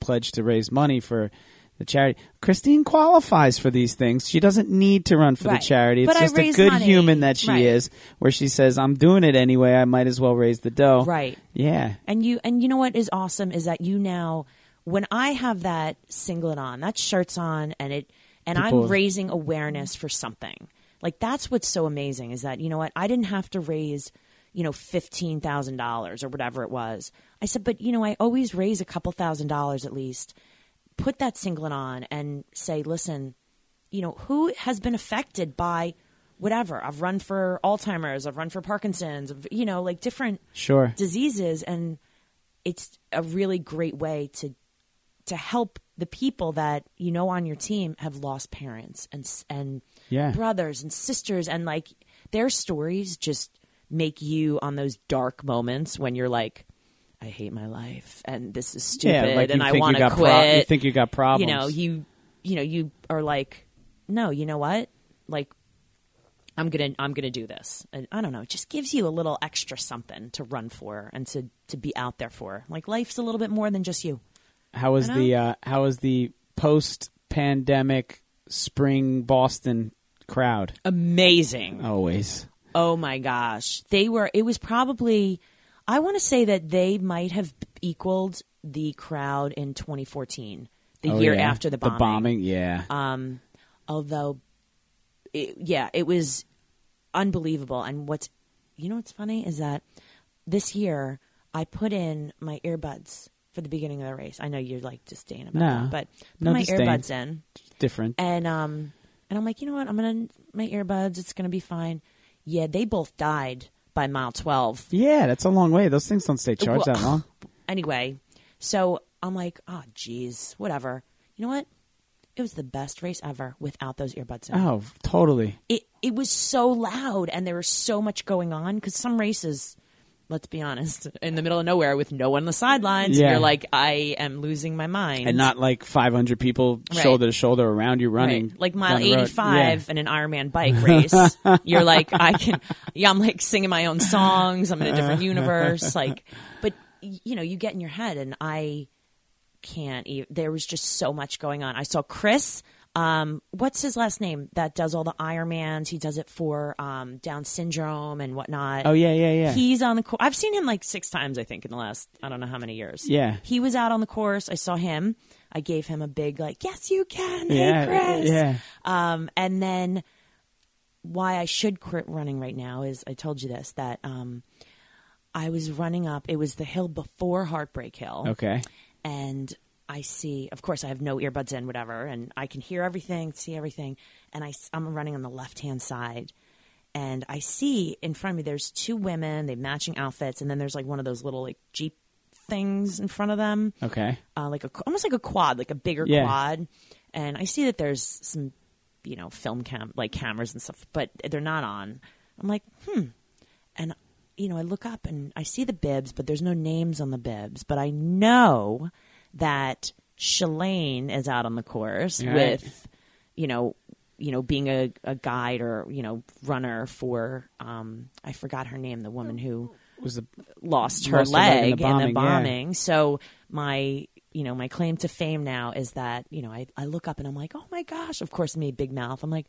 pledge to raise money for the charity. Christine qualifies for these things. She doesn't need to run for Right. the charity. It's But just a good money. human that she Right. is, where she says, "I'm doing it anyway. I might as well raise the dough." right Yeah. and you and you know what is awesome is that you now when i have that singlet on that shirt's on and it and People- i'm raising awareness for something like that's what's so amazing is that you know what i didn't have to raise you know $15000 or whatever it was. I said but you know i always raise a couple thousand dollars at least. Put that singlet on and say listen you know who has been affected by whatever? I've run for alzheimer's i've run for parkinson's you know like different Sure. diseases and it's a really great way to to help the people that you know on your team have lost parents and and Yeah. brothers and sisters and like their stories just make you on those dark moments when you're like I hate my life and this is stupid Yeah, like and I think you want to got quit. pro- you think you got problems. You know, you you know, you are like no, you know what? Like I'm gonna I'm gonna do this. And I don't know, it just gives you a little extra something to run for and to to be out there for. Like life's a little bit more than just you. How was the uh, how was the post pandemic spring Boston crowd? Amazing. Always. Oh my gosh. They were it was probably I want to say that they might have equaled the crowd in 2014, the Oh, year yeah. after the bombing. The bombing, yeah. Um, although, it, yeah, it was unbelievable. And what's, you know, what's funny is that this year I put in my earbuds for the beginning of the race. I know you're like disdain about No. that, but put No my disdain. earbuds in, Different. and um, and I'm like, you know what? I'm gonna my earbuds. It's gonna be fine. Yeah, they both died by mile twelve. Yeah, that's a long way. Those things don't stay charged Well, that long. Anyway, so I'm like, oh, geez, whatever. You know what? It was the best race ever without those earbuds in. Oh, totally. it it was so loud and there was so much going on because some races let's be honest in the middle of nowhere with no one on the sidelines Yeah. you're like i am losing my mind And not like 500 people Right. shoulder to shoulder around you running. Right. like mile down the road. 85 in an ironman bike race you're like i can yeah i'm like singing my own songs i'm in a different uh-huh. universe like but you know you get in your head and i can't even there was just so much going on i saw chris Um, what's his last name? That does all the Ironmans. He does it for um, Down syndrome and whatnot. Oh yeah, yeah, yeah. He's on the course. I've seen him like six times, I think, in the last I don't know how many years. Yeah. he was out on the course. I saw him. I gave him a big like, yes, you can. yeah, hey, Chris. yeah. Um, and then why I should quit running right now is I told you this that um, I was running up. It was the hill before Heartbreak Hill Okay. and I see, of course, I have no earbuds in, whatever, and I can hear everything, see everything, and I, am running on the left hand side, and I see in front of me there's two women, they have matching outfits, and then there's like one of those little like jeep things in front of them, Okay. uh, like a almost like a quad, like a bigger Yeah. quad, and I see that there's some, you know, film cam like cameras and stuff, but they're not on. I'm like, hmm, and you know, I look up and I see the bibs, but there's no names on the bibs, but I know that Shalane is out on the course Right. with, you know. You know, being a, a guide or you know runner for um, I forgot her name, the woman who Was the lost her Lost her leg in leg the in the bombing, yeah. So my you know my claim to fame now is that you know I, I look up and I'm like oh my gosh of course me big mouth I'm like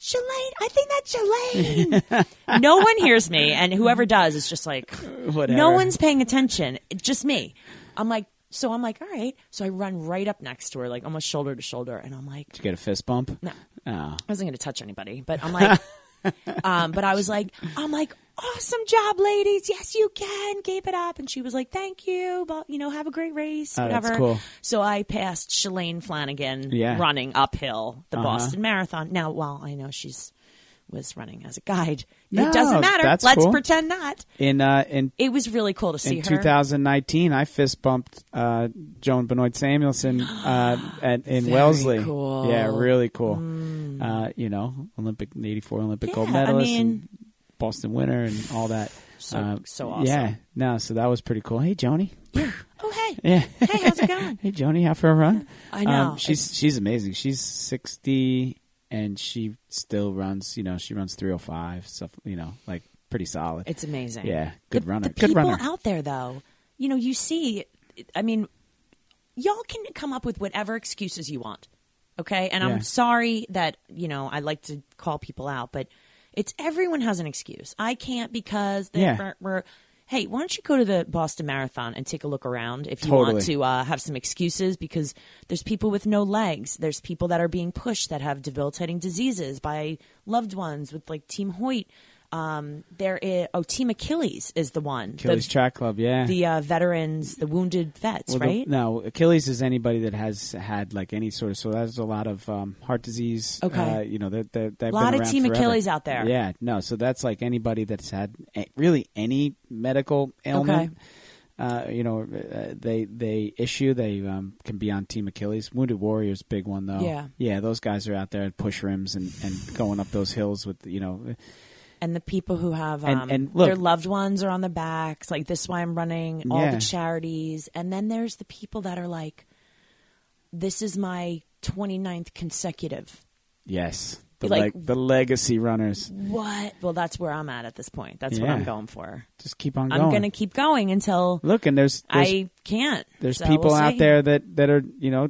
Shalane I think that's Shalane no one hears me and whoever does is just like whatever. no one's paying attention just me I'm like so I'm like all right so I run right up next to her like almost shoulder to shoulder and I'm like Did you get a fist bump? no Oh. I wasn't going to touch anybody, but I'm like, um, but I was like, I'm like, awesome job, ladies. Yes, you can. Keep it up. And she was like, thank you, but you know, have a great race, Oh, that's whatever. cool. So I passed Shalane Flanagan Yeah. running uphill the Uh-huh. Boston Marathon. Now, while I know she's was running as a guide, No, it doesn't matter. Let's cool. pretend not. In uh in It was really cool to see her. in her. 2019, I fist bumped uh, Joan Benoit Samuelson uh, at, in Very Wellesley. cool. Mm. Yeah, really cool. Uh, you know, Olympic '84 Olympic gold Yeah, I medalist, mean- and Boston winner, and all that. So- Uh, so awesome. Yeah, no, so that was pretty cool. Hey, Joni. Yeah. oh, hey. Yeah. Hey, how's it going? hey, Joni, out for a run? I know. Um, she's she's amazing. She's 60 and she still runs. You know, she runs 305 stuff. You know, like pretty solid. It's amazing. Yeah, good the, runner. The Good people runner. out there, though, you know, you see, I mean, y'all can come up with whatever excuses you want, okay? And Yeah. I'm sorry that you know I like to call people out, but it's everyone has an excuse. I can't because they Yeah. Hey, why don't you go to the Boston Marathon and take a look around if you Totally. want to uh, have some excuses? Because there's people with no legs. There's people that are being pushed that have debilitating diseases by loved ones with like Team Hoyt. Um, there is oh Team Achilles is the one. Achilles the, Track Club. Yeah. the uh, veterans, the wounded vets, Well, the- right? no, Achilles is anybody that has had like any sort of. So that's a lot of um, heart disease. Okay. Uh, you know, they've A lot of Team forever. Achilles out there. Yeah, no. So that's like anybody that's had a, really any medical ailment. Uh, you know, uh, they they issue they um, can be on Team Achilles. Wounded Warriors, big one though. Yeah. yeah. Those guys are out there at push rims and, and going up those hills with you know. And the people who have um, and look- their loved ones are on the backs. Like this, is why I'm running all Yeah. the charities. And then there's the people that are like, "This is my 29th consecutive." Yes, the Like- the legacy runners. What? Well, that's where I'm at at this point. That's what I'm going for. Just keep on going. I'm going to keep going until look, and there's, there's I can't. There's So people we'll out see. there that that are you know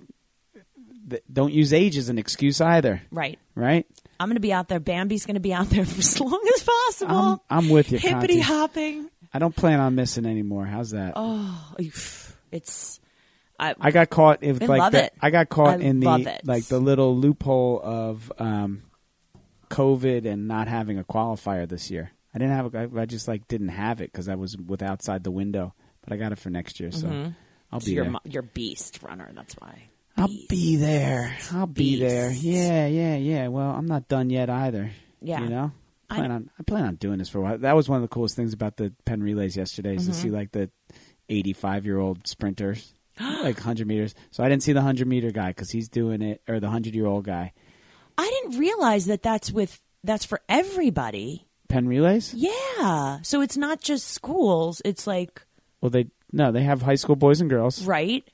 that don't use age as an excuse either, Right. right? I'm going to be out there. Bambi's going to be out there for as long as possible. I'm, I'm with you, Hippity Conti. hopping. I don't plan on missing anymore. How's that? Oh, it's. I, I got caught in I like love the, it. I got caught I in the it. like the little loophole of um, COVID and not having a qualifier this year. I didn't have a, I, I just like didn't have it because I was with outside the window, but I got it for next year, so I'll so be you're, there. you're beast runner. That's why. I'll be there. I'll be there. Yeah, yeah, yeah. Well, I'm not done yet either. Yeah. You know? I I plan on I plan on doing this for a while. That was one of the coolest things about the Penn relays yesterday is to Mm-hmm. see like the 85 year old sprinters, like 100 meters. So I didn't see the 100 meter guy because he's doing it, or the 100 year old guy. I didn't realize that that's with that's for everybody. Penn relays? Yeah. So it's not just schools. It's like Well, they no, they have high school boys and girls, right,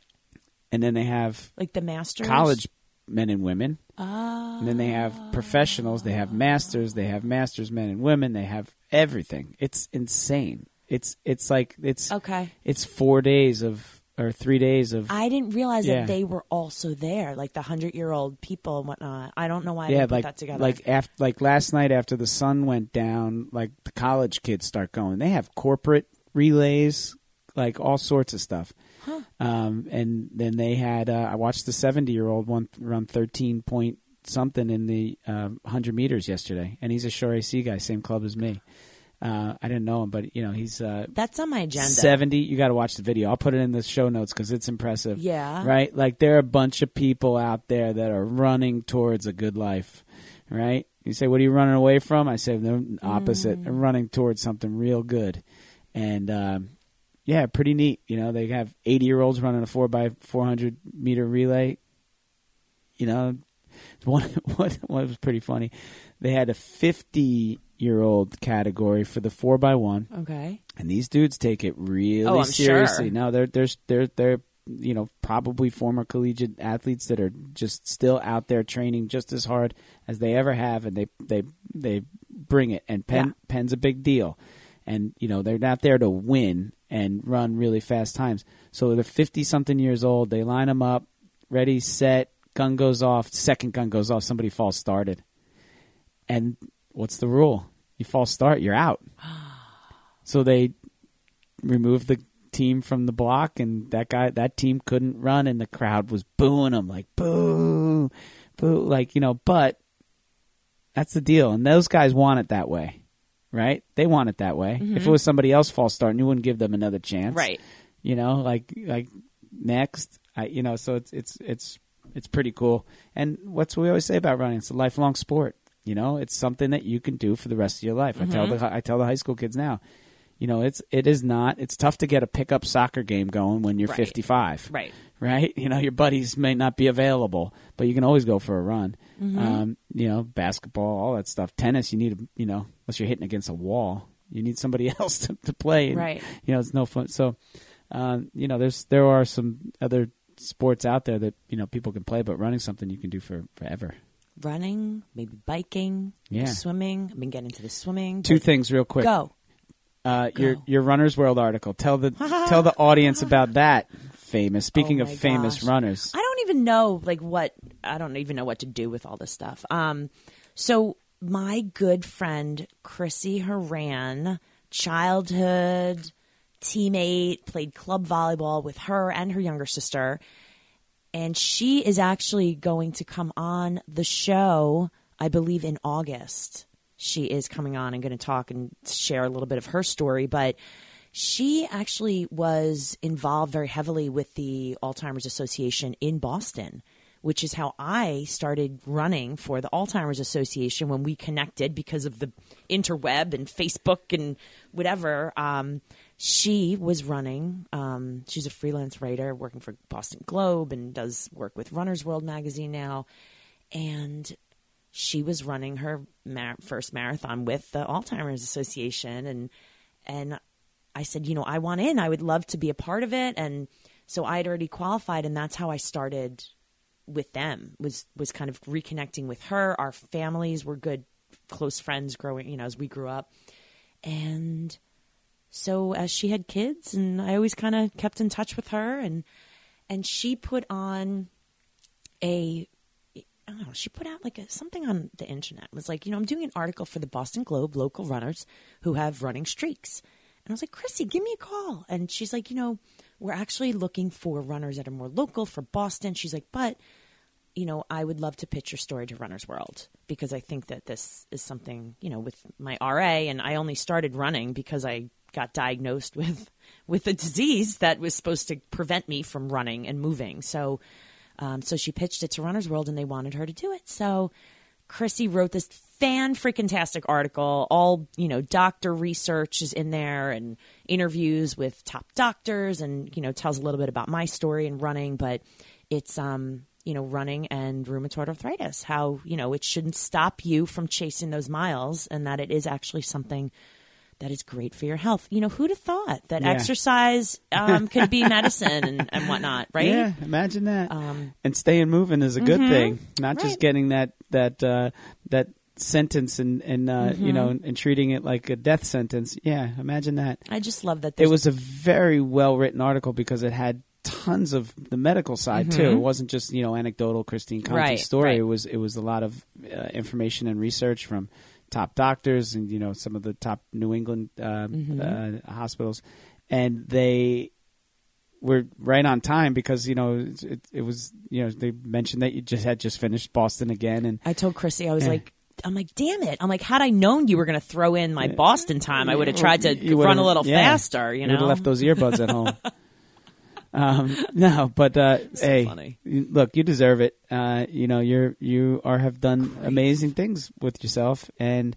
and then they have like the masters. college men and women. Ah. And then they have professionals, they have masters, they have masters men and women, they have everything. It's insane. It's it's like it's Okay. it's 4 days of or three days of I didn't realize Yeah. that they were also there, like the hundred year old people and whatnot. I don't know why I yeah, didn't like put that together. like after like last night after the sun went down, like the college kids start going. They have corporate relays, like all sorts of stuff. Um, and then they had uh, I watched the seventy year old one run thirteen point something in the um, hundred meters yesterday, and he's a Shore AC guy, same club as me. Uh, I didn't know him, but you know he's uh, That's on my agenda. seventy. You got to watch the video. I'll put it in the show notes because it's impressive. Yeah. right. Like there are a bunch of people out there that are running towards a good life. Right. You say, "What are you running away from?" I say, "The opposite. I'm running towards something real good." And um, yeah, pretty neat. You know, they have 80 year olds running a four by 400 meter relay. You know, one what what was pretty funny. They had a 50 year old category for the four by one, Okay. and these dudes take it really Oh, I'm seriously. sure. No, they're they're they're they're you know probably former collegiate athletes that are just still out there training just as hard as they ever have, and they they they bring it. And Penn Yeah. Penn's a big deal, and you know they're not there to win and run really fast times. So they're fifty something years old. They line them up, ready, set. Gun goes off. Second gun goes off. Somebody false started. And what's the rule? You false start, you're out. So they removed the team from the block, and that guy, that team couldn't run, and the crowd was booing them like boo, boo, like you know. But that's the deal, and those guys want it that way, right? They want it that way. If mm-hmm. it was somebody else false starting, you wouldn't give them another chance, Right. You know, like like next, I you know. So it's it's it's it's pretty cool. And what's we always say about running? It's a lifelong sport. You know, it's something that you can do for the rest of your life. I tell mm-hmm. the I tell the high school kids now. You know, it's it is not. It's tough to get a pickup soccer game going when you're Right. 55 Right. Right? You know, your buddies may not be available, but you can always go for a run. Um, you know, basketball, all that stuff. Tennis, you need, you know, unless you're hitting against a wall, you need somebody else to, to play. And, Right. You know, it's no fun. So, um, you know, there's there are some other sports out there that you know people can play, but running something you can do for forever. Running, maybe biking, Yeah. swimming. I've been getting into the swimming. Two things, real quick. Go. Uh, your your Runner's World article. Tell the tell the audience about that. Famous. Speaking Oh of famous gosh. runners. I don't even know like what I don't even know what to do with all this stuff. Um, so my good friend Chrissy Haran, childhood teammate, played club volleyball with her and her younger sister, and she is actually going to come on the show. I believe in August. She is coming on and going to talk and share a little bit of her story, but she actually was involved very heavily with the Alzheimer's Association in Boston, which is how I started running for the Alzheimer's Association when we connected because of the interweb and Facebook and whatever. Um, she was running. Um, she's a freelance writer working for Boston Globe and does work with Runner's World magazine now. And she was running her mar- first marathon with the Alzheimer's Association, and and I said, you know, I want in. I would love to be a part of it, and so I had already qualified, and that's how I started with them. was was kind of reconnecting with her. Our families were good, close friends growing, you know, as we grew up, and so as she had kids, and I always kind of kept in touch with her, and and she put on a I don't know, she put out like a, something on the internet. It was like, you know, I'm doing an article for the Boston Globe, local runners who have running streaks. And I was like, Chrissy, give me a call. And she's like, you know, we're actually looking for runners that are more local for Boston. She's like, but, you know, I would love to pitch your story to Runner's World because I think that this is something, you know, with my RA. And I only started running because I got diagnosed with with a disease that was supposed to prevent me from running and moving. So, um, so she pitched it to Runner's World, and they wanted her to do it. So Chrissy wrote this fan freaking tastic article. All you know, doctor research is in there, and interviews with top doctors, and you know, tells a little bit about my story and running. But it's um, you know, running and rheumatoid arthritis. How you know it shouldn't stop you from chasing those miles, and that it is actually something that is great for your health. You know, who'd have thought that Yeah. exercise um, could be medicine and, and whatnot, right? Yeah, imagine that. Um, and staying moving is a good thing, not just getting that that uh, that sentence and and uh, you know and, treating it like a death sentence. Yeah, imagine that. I just love that. It was a very well written article because it had tons of the medical side too. It wasn't just you know anecdotal Christine Mm-hmm. Right, story. right. It was it was a lot of uh, information and research from top doctors and you know some of the top New England uh, Mm-hmm. uh, hospitals, and they were right on time because you know it, it, it was you know they mentioned that you just had just finished Boston again and I told Chrissy, I was Yeah. like, I'm like, damn it. I'm like, had I known you were going to throw in my Boston time, I would have tried to run a little yeah. faster, you know? left those earbuds at home. um, no, but uh, hey, funny. look, you deserve it. Uh, you know, you're you are have done amazing things with yourself, and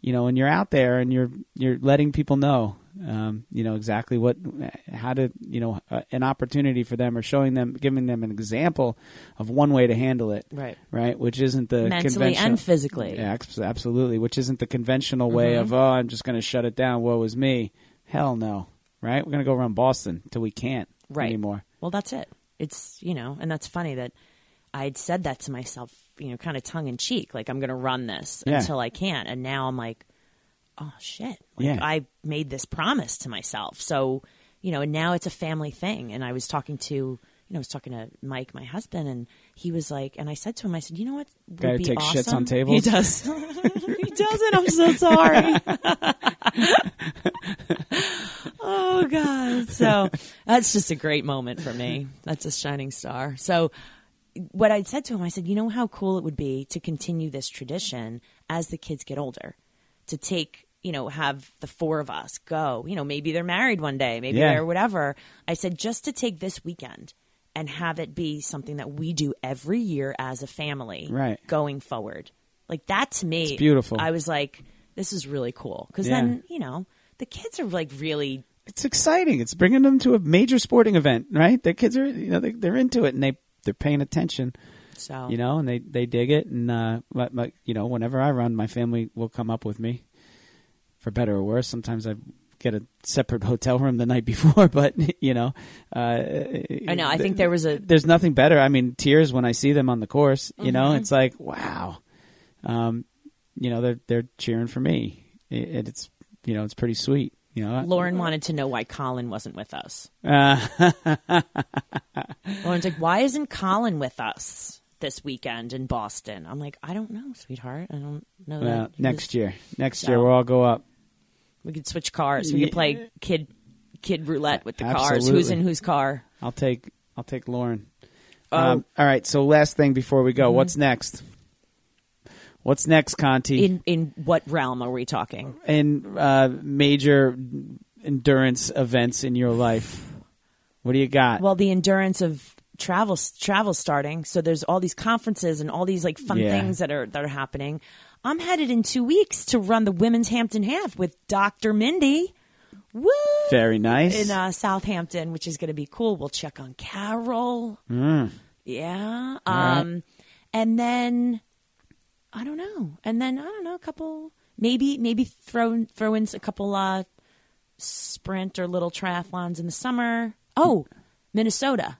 you know, and you're out there and you're you're letting people know, um, you know exactly what, how to, you know, uh, an opportunity for them or showing them, giving them an example of one way to handle it, Right. right? Which isn't the Mentally conventional- and physically. yeah, absolutely. Which isn't the conventional way Mm-hmm. of, oh, I'm just going to shut it down. Woe is me. Hell no. Right? We're going to go around Boston till we can't Right. anymore. Well, that's it. It's, you know, and that's funny that I'd said that to myself, you know, kind of tongue in cheek, like I'm going to run this Yeah. until I can't. And now I'm like, oh shit. Like, Yeah. I made this promise to myself. So, you know, and now it's a family thing. And I was talking to, you know, I was talking to Mike, my husband, and he was like, and I said to him, I said, you know what? would Guy who be takes shits on tables? He does. he doesn't. I'm so sorry. oh God. So that's just a great moment for me. That's a shining star. So what I said to him, I said, you know how cool it would be to continue this tradition as the kids get older, to take, you know, have the four of us go. You know, maybe they're married one day, maybe Yeah. they're whatever. I said, just to take this weekend and have it be something that we do every year as a family Right. going forward. Like that to me, It's beautiful. I was like, this is really cool. Because Yeah. then, you know, the kids are like really It's exciting. It's bringing them to a major sporting event, right? Their kids are, you know, they, they're into it and they, they're paying attention, so you know, and they, they dig it. And, uh, you know, whenever I run, my family will come up with me for better or worse. Sometimes I get a separate hotel room the night before, but, you know, uh, I know. I think there was a there's nothing better. I mean, tears when I see them on the course. You know, Mm-hmm. it's like wow. Um, you know, they're they're cheering for me. It, it's you know, it's pretty sweet. You know, Lauren wanted to know why Colin wasn't with us. Uh, Lauren's like, why isn't Colin with us this weekend in Boston? I'm like, I don't know, sweetheart. I don't know. well, that next was- year, next So- year we'll all go up. we could switch cars. We Yeah. could play kid kid roulette with the cars. Who's in whose car? I'll take I'll take Lauren. Mm-hmm. Um, all right. So last thing before we go, what's next? What's next, Conti? In in what realm are we talking? in uh, major endurance events in your life? What do you got? Well, the endurance of travel travel starting. So there's all these conferences and all these like fun Yeah. things that are that are happening. I'm headed in two weeks to run the women's Hampton Half with Dr. Mindy. Woo! Very nice. in uh, Southampton, which is going to be cool. We'll check on Carol. Mm. Yeah. right. Um, and then I don't know. And then I don't know. A couple, maybe maybe throw throw in a couple uh, sprint or little triathlons in the summer. Oh, Minnesota.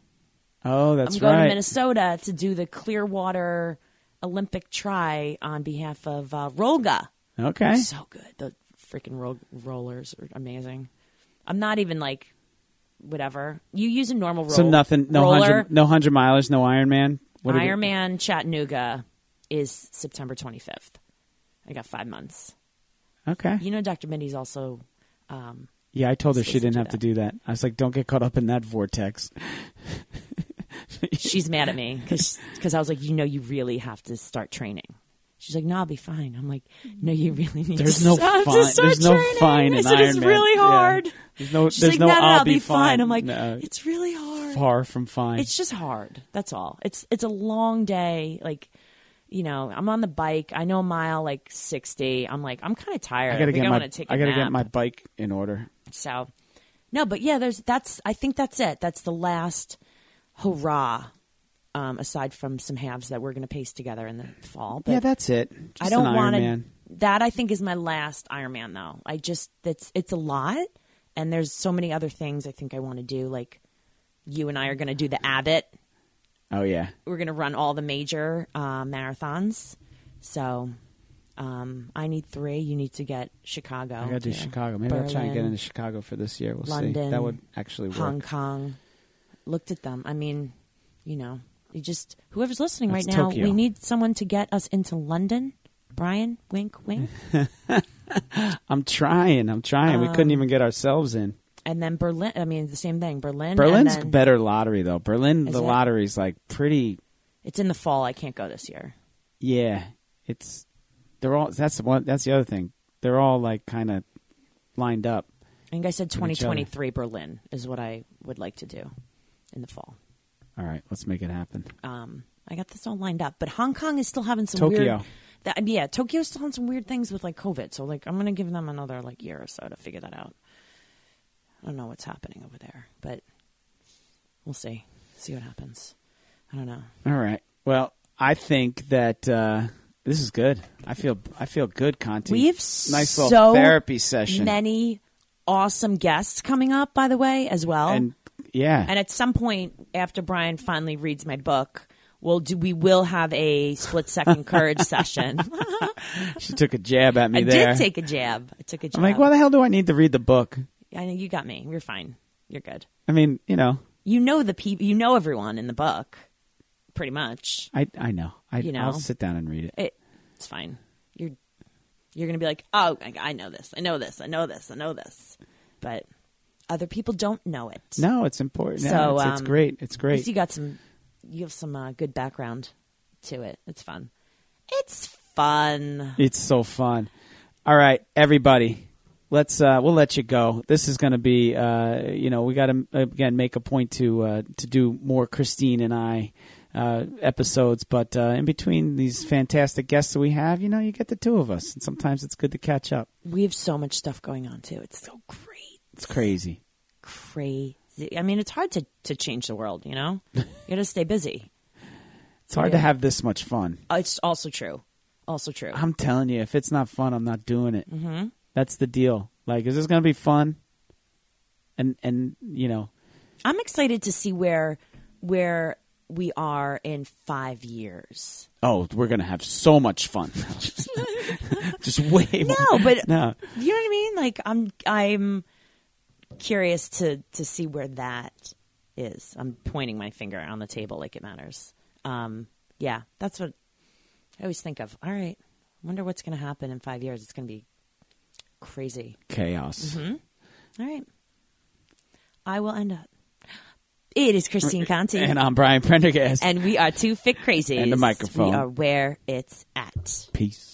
Oh, that's I'm going right. to Minnesota to do the Clearwater Olympic try on behalf of uh, Rolga. Okay. So good. The freaking ro- rollers are amazing. I'm not even like whatever. You use a normal roll. So nothing, no roller. hundred, no hundred milers, no Ironman. What Ironman Chattanooga is September 25th. I got five months. Okay. You know, Dr. Mindy's also. Um, Yeah, I told her she didn't do have to do that. I was like, don't get caught up in that vortex. she's mad at me because I was like, you know, you really have to start training. She's like, no, I'll be fine. I'm like, no, you really need There's to, no start, fine. to start There's no training. fine in said, it's really Yeah. hard. There's no. She's there's like, no. no, no, I'll, I'll be fine. I'm like, no, it's really hard. far from fine. It's just hard. That's all. It's it's a long day. Like, you know, I'm on the bike. I know a mile like sixty. I'm like, I'm kind of tired. I gotta think get I my. want to take a I gotta get my bike in order. So, no, but yeah, there's that's. I think that's it. That's the last hurrah. Um, aside from some halves that we're going to pace together in the fall, but yeah, that's it. Just I don't want to. That I think is my last Ironman, though. I just that's it's a lot, and there's so many other things I think I want to do. Like you and I are going to do the Abbott. Oh yeah. We're going to run all the major uh, marathons. So um, I need three. You need to get Chicago. I do to Chicago. Maybe I'll try and get into Chicago for this year. We'll see. That would actually work. Hong Kong. looked at them. I mean, you know, you just whoever's listening That's right now, Tokyo. we need someone to get us into London. Brian, wink, wink, I'm trying. I'm trying. we Um, couldn't even get ourselves in. And then Berlin. I mean, the same thing. Berlin. Berlin's and then, better lottery though. Berlin, the it? lottery's like pretty. It's in the fall. I can't go this year. Yeah, it's they're all. That's the one. That's the other thing. They're all like kind of lined up. I think I said With each other. 2023 Berlin is what I would like to do in the fall. All right, let's make it happen. Um, I got this all lined up, but Hong Kong is still having some Tokyo. weird. That, yeah, Tokyo's still having some weird things with like COVID. So like, I'm gonna give them another like year or so to figure that out. I don't know what's happening over there, but we'll see. See what happens. I don't know. All right. Well, I think that uh, this is good. I feel I feel good, Conti. We have nice little so therapy session. Many awesome guests coming up, by the way, as well. and yeah, And at some point after Brian finally reads my book, we'll do we will have a split second courage session. she took a jab at me I there. did take a jab. I took a jab. I'm like, why the hell do I need to read the book? I know you got me. You're fine. You're good. I mean, you know, You know the people. You know everyone in the book, pretty much. I I know. I, You know. I'll sit down and read it. It, it's fine. You're you're gonna be like, oh, I, I know this. I know this. I know this. I know this. But other people don't know it. No, it's important. So, No, it's, it's um, great. It's great. you got some. You have some uh, good background to it. It's fun. It's fun. It's so fun. All right, everybody. Let's uh we'll let you go. This is going to be uh you know, we got to again make a point to uh to do more Christine and I uh episodes, but uh in between these fantastic guests that we have, you know, you get the two of us and sometimes it's good to catch up. We have so much stuff going on too. It's so great. It's crazy. Crazy. I mean, it's hard to to change the world. You know, you got to stay busy. It's hard to have this much fun. Uh, It's also true. Also true. I'm telling you, if it's not fun, I'm not doing it. Mm-hmm. That's the deal. Like, is this going to be fun? And and you know, I'm excited to see where where we are in five years. oh, we're going to have so much fun. just, way more. No, but no. you know what I mean. Like I'm I'm curious to to see where that is. I'm pointing my finger on the table like it matters. Um, yeah, that's what I always think of. All right, wonder what's going to happen in five years. It's going to be crazy. chaos. Mm-hmm. All right, I will end up. It is Christine Conti. And I'm Brian Prendergast. and we are two fit crazies. And the microphone. We are where it's at. Peace.